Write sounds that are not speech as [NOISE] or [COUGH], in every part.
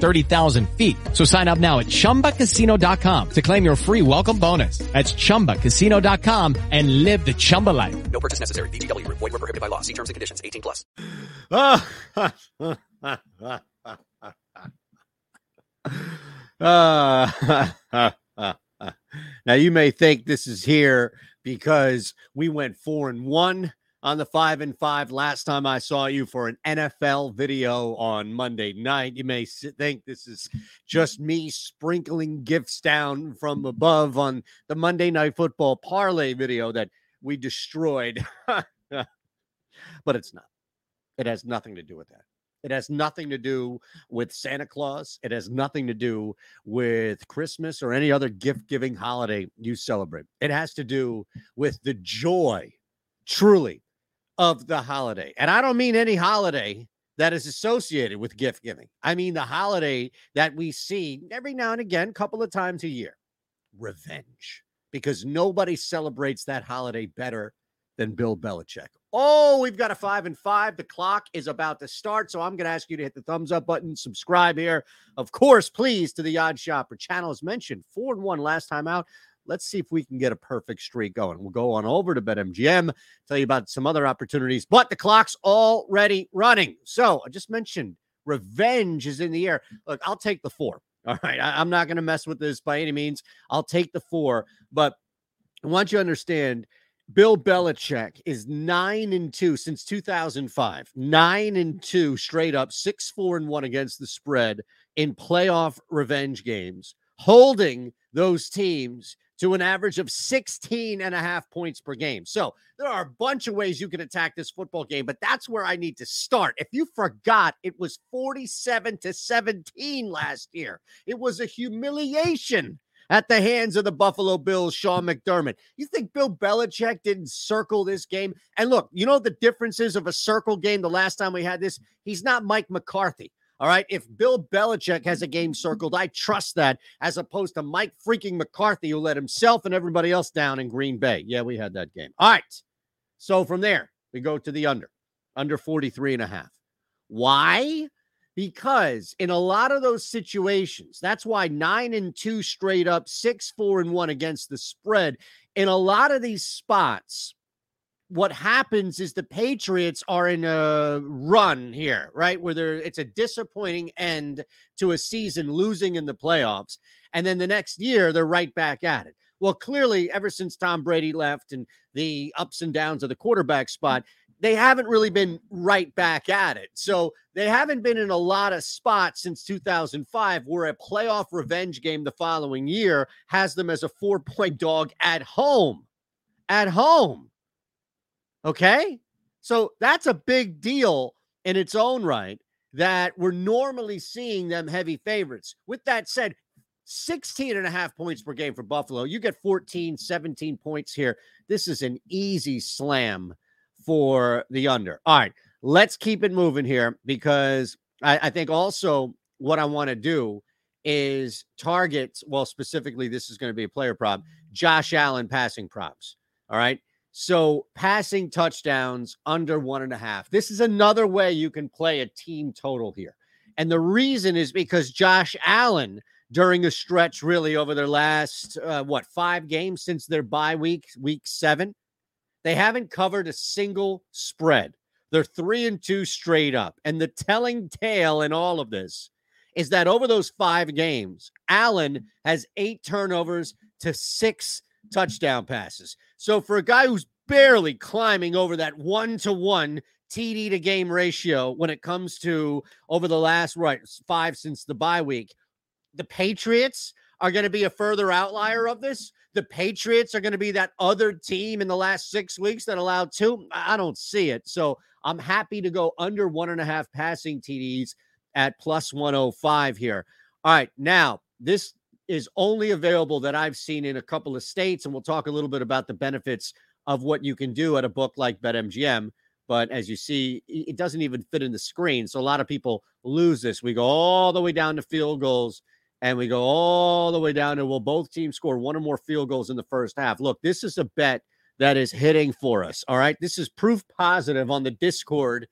30,000 feet. So sign up now at ChumbaCasino.com to claim your free welcome bonus. That's ChumbaCasino.com and live the Chumba life. No purchase necessary. VGW Group. Void were prohibited by law. See terms and conditions. 18 plus. Uh, [LAUGHS] now you may think this is here because we went four and one on the five and five last time I saw you for an NFL video on Monday night. You may think this is just me sprinkling gifts down from above on the Monday Night Football parlay video that we destroyed, [LAUGHS] but it's not. It has nothing to do with that. It has nothing to do with Santa Claus. It has nothing to do with Christmas or any other gift giving holiday you celebrate. It has to do with the joy, truly, of the holiday. And I don't mean any holiday that is associated with gift giving. I mean the holiday that we see every now and again, a couple of times a year revenge, because nobody celebrates that holiday better than Bill Belichick. Oh, we've got a five and five. The clock is about to start. So I'm going to ask you to hit the thumbs up button, subscribe here. Of course, please to the OddsShopper channel. As mentioned, four and one last time out. Let's see if we can get a perfect streak going. We'll go on over to BetMGM, tell you about some other opportunities, but the clock's already running. So I just mentioned revenge is in the air. Look, I'll take the four. [LAUGHS] All right. I, I'm not going to mess with this by any means. I'll take the four, but I want you to understand Bill Belichick is nine and two since 2005. Nine and two straight up, six, four, and one against the spread in playoff revenge games, holding those teams to an average of 16 and a half points per game. So there are a bunch of ways you can attack this football game, but that's where I need to start. If you forgot, it was 47 to 17 last year. It was a humiliation at the hands of the Buffalo Bills, Sean McDermott. You think Bill Belichick didn't circle this game? And look, you know the differences of a circle game the last time we had this? He's not Mike McCarthy. All right. If Bill Belichick has a game circled, I trust that as opposed to Mike freaking McCarthy, who let himself and everybody else down in Green Bay. Yeah, we had that game. All right. So from there, we go to the under, under 43 and a half. Why? Because in a lot of those situations, that's why nine and two straight up, six, four, and one against the spread. In a lot of these spots, what happens is the Patriots are in a run here, right? Where they're it's a disappointing end to a season, losing in the playoffs. And then the next year, they're right back at it. Well, clearly, ever since Tom Brady left and the ups and downs of the quarterback spot, they haven't really been right back at it. So they haven't been in a lot of spots since 2005 where a playoff revenge game the following year has them as a four point dog at home. At home. Okay. So that's a big deal in its own right that we're normally seeing them heavy favorites. With that said, 16 and a half points per game for Buffalo. You get 14, 17 points here. This is an easy slam for the under. All right, let's keep it moving here because I, I think also what I want to do is target, well, specifically, this is going to be a player prop, Josh Allen passing props. All right. So passing touchdowns under one and a half. This is another way you can play a team total here. And the reason is because Josh Allen, during a stretch really over their last, uh, what, five games since their bye week, week seven, they haven't covered a single spread. They're three and two straight up. And the telling tale in all of this is that over those five games, Allen has eight turnovers to six touchdown passes. So for a guy who's barely climbing over that one to one TD to game ratio when it comes to over the last right five since the bye week. The Patriots are going to be a further outlier of this. The Patriots are going to be that other team in the last six weeks that allowed two. I don't see it. So I'm happy to go under one and a half passing TDs at plus 105 here. All right. Now, this is only available that I've seen in a couple of states, and we'll talk a little bit about the benefits of what you can do at a book like BetMGM. But as you see, it doesn't even fit in the screen. So a lot of people lose this. We go all the way down to field goals and we go all the way down to will both teams score one or more field goals in the first half. Look, this is a bet that is hitting for us. All right. This is proof positive on the Discord.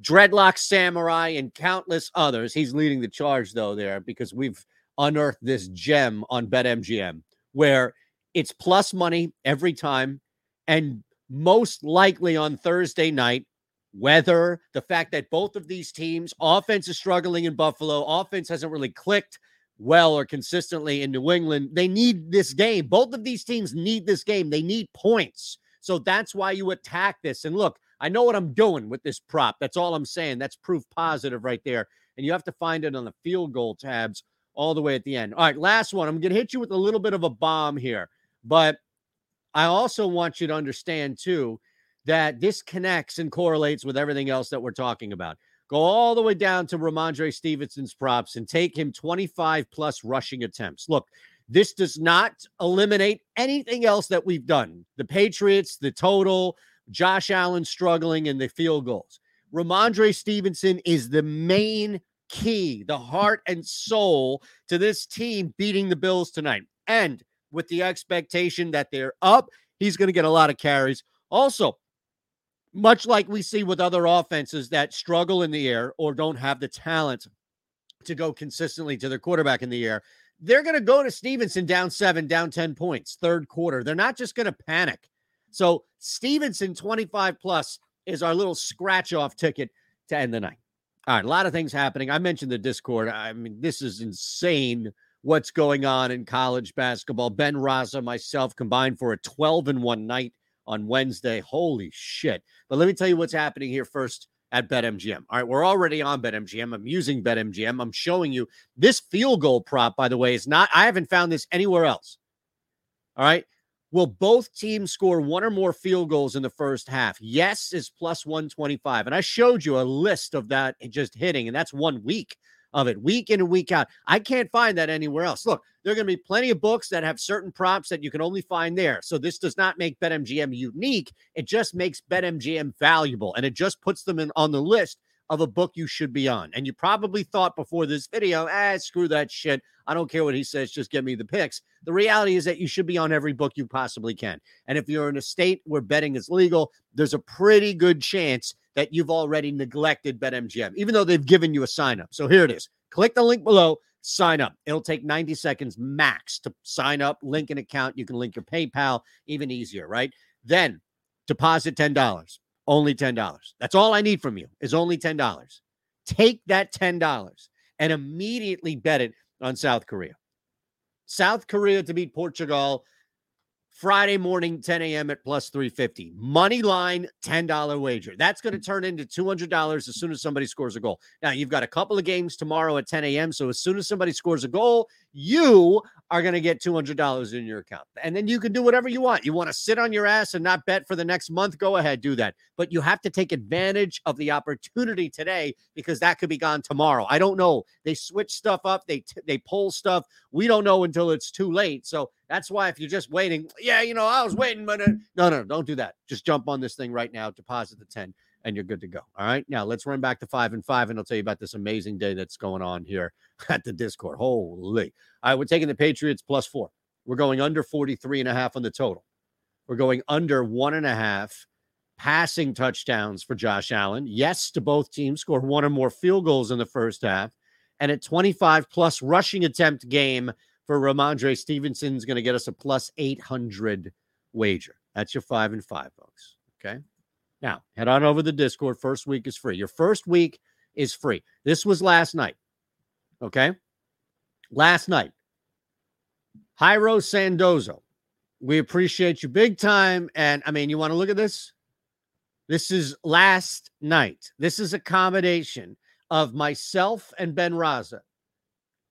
Dreadlock Samurai and countless others. He's leading the charge, though, there because we've unearthed this gem on BetMGM where it's plus money every time. And most likely on Thursday night, weather, the fact that both of these teams, offense is struggling in Buffalo, offense hasn't really clicked well or consistently in New England. They need this game. Both of these teams need this game. They need points. So that's why you attack this. And look, I know what I'm doing with this prop. That's all I'm saying. That's proof positive right there. And you have to find it on the field goal tabs all the way at the end. All right, last one. I'm going to hit you with a little bit of a bomb here, but I also want you to understand too that this connects and correlates with everything else that we're talking about. Go all the way down to Rhamondre Stevenson's props and take him 25 plus rushing attempts. Look, this does not eliminate anything else that we've done. The Patriots, the total, Josh Allen struggling and the field goals. Rhamondre Stevenson is the main key, the heart and soul to this team beating the Bills tonight. And with the expectation that they're up, he's going to get a lot of carries. Also, much like we see with other offenses that struggle in the air or don't have the talent to go consistently to their quarterback in the air, they're going to go to Stevenson down seven, down 10 points, third quarter. They're not just going to panic. So, Stevenson 25 plus is our little scratch off ticket to end the night. All right, a lot of things happening. I mentioned the Discord. I mean, this is insane what's going on in college basketball. Ben Raza, myself combined for a 12 and 1 night on Wednesday. Holy shit. But let me tell you what's happening here first at BetMGM. All right, we're already on BetMGM. I'm using BetMGM. I'm showing you this field goal prop, by the way, is not, I haven't found this anywhere else. All right. Will both teams score one or more field goals in the first half? Yes is plus 125. And I showed you a list of that just hitting, and that's one week of it, week in and week out. I can't find that anywhere else. Look, there are going to be plenty of books that have certain props that you can only find there. So this does not make BetMGM unique. It just makes BetMGM valuable, and it just puts them in on the list of a book you should be on. And you probably thought before this video, ah, screw that shit. I don't care what he says. Just give me the picks. The reality is that you should be on every book you possibly can. And if you're in a state where betting is legal, there's a pretty good chance that you've already neglected BetMGM, even though they've given you a sign up. So here it is. Click the link below, sign up. It'll take 90 seconds max to sign up, link an account. You can link your PayPal, even easier, right? Then deposit $10 only $10. That's all I need from you is only $10. Take that $10 and immediately bet it on South Korea. South Korea to beat Portugal Friday morning, 10 a.m. at plus 350. Money line, $10 wager. That's going to mm. turn into $200 as soon as somebody scores a goal. Now, you've got a couple of games tomorrow at 10 a.m. So as soon as somebody scores a goal, you are going to get $200 in your account. And then you can do whatever you want. You want to sit on your ass and not bet for the next month? Go ahead, do that. But you have to take advantage of the opportunity today because that could be gone tomorrow. I don't know. They switch stuff up, they t- they pull stuff. We don't know until it's too late. So that's why if you're just waiting, yeah, you know, I was waiting, but no, no, don't do that. Just jump on this thing right now, deposit the 10 and you're good to go. All right. Now let's run back to five and five, and I'll tell you about this amazing day that's going on here [LAUGHS] at the Discord. Holy. All right. We're taking the Patriots plus four. We're going under 43 and a half on the total. We're going under one and a half passing touchdowns for Josh Allen. Yes, to both teams score one or more field goals in the first half. And at 25 plus rushing attempt game for Rhamondre Stevenson is going to get us a plus 800 wager. That's your five and five, folks. Okay. Now, head on over to the Discord. First week is free. Your first week is free. This was last night. Okay. Last night. Jairo Sandozo. We appreciate you big time. And I mean, you want to look at this? This is last night. This is a combination of myself and Ben Raza.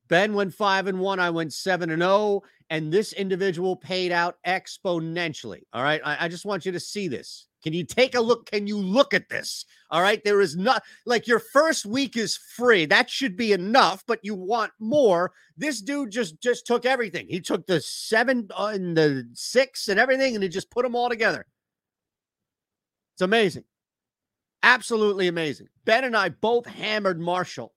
Ben went five and one. I went seven and oh, and this individual paid out exponentially. All right. I, I, just want you to see this. Can you take a look? Can you look at this? All right. There is not like your first week is free. That should be enough, but you want more. This dude just just took everything. He took the seven uh, and the six and everything, and he just put them all together. It's amazing. Absolutely amazing. Ben and I both hammered Marshall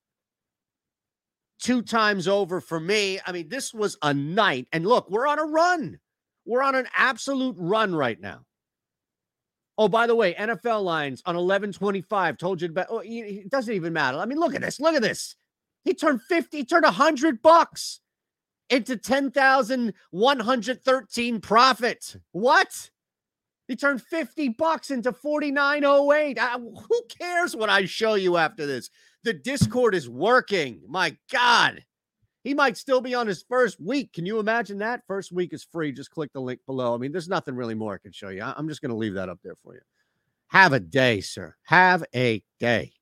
two times over for me. I mean, this was a night. And look, we're on a run. We're on an absolute run right now. Oh, by the way, NFL lines on 1125 told you about. Oh, it doesn't even matter. I mean, look at this. Look at this. He turned 50, he turned 100 bucks into 10,113 profit. What? He turned 50 bucks into 4908. Uh, who cares what I show you after this? The Discord is working. My God. He might still be on his first week. Can you imagine that? First week is free. Just click the link below. I mean, there's nothing really more I can show you. I'm just going to leave that up there for you. Have a day, sir. Have a day.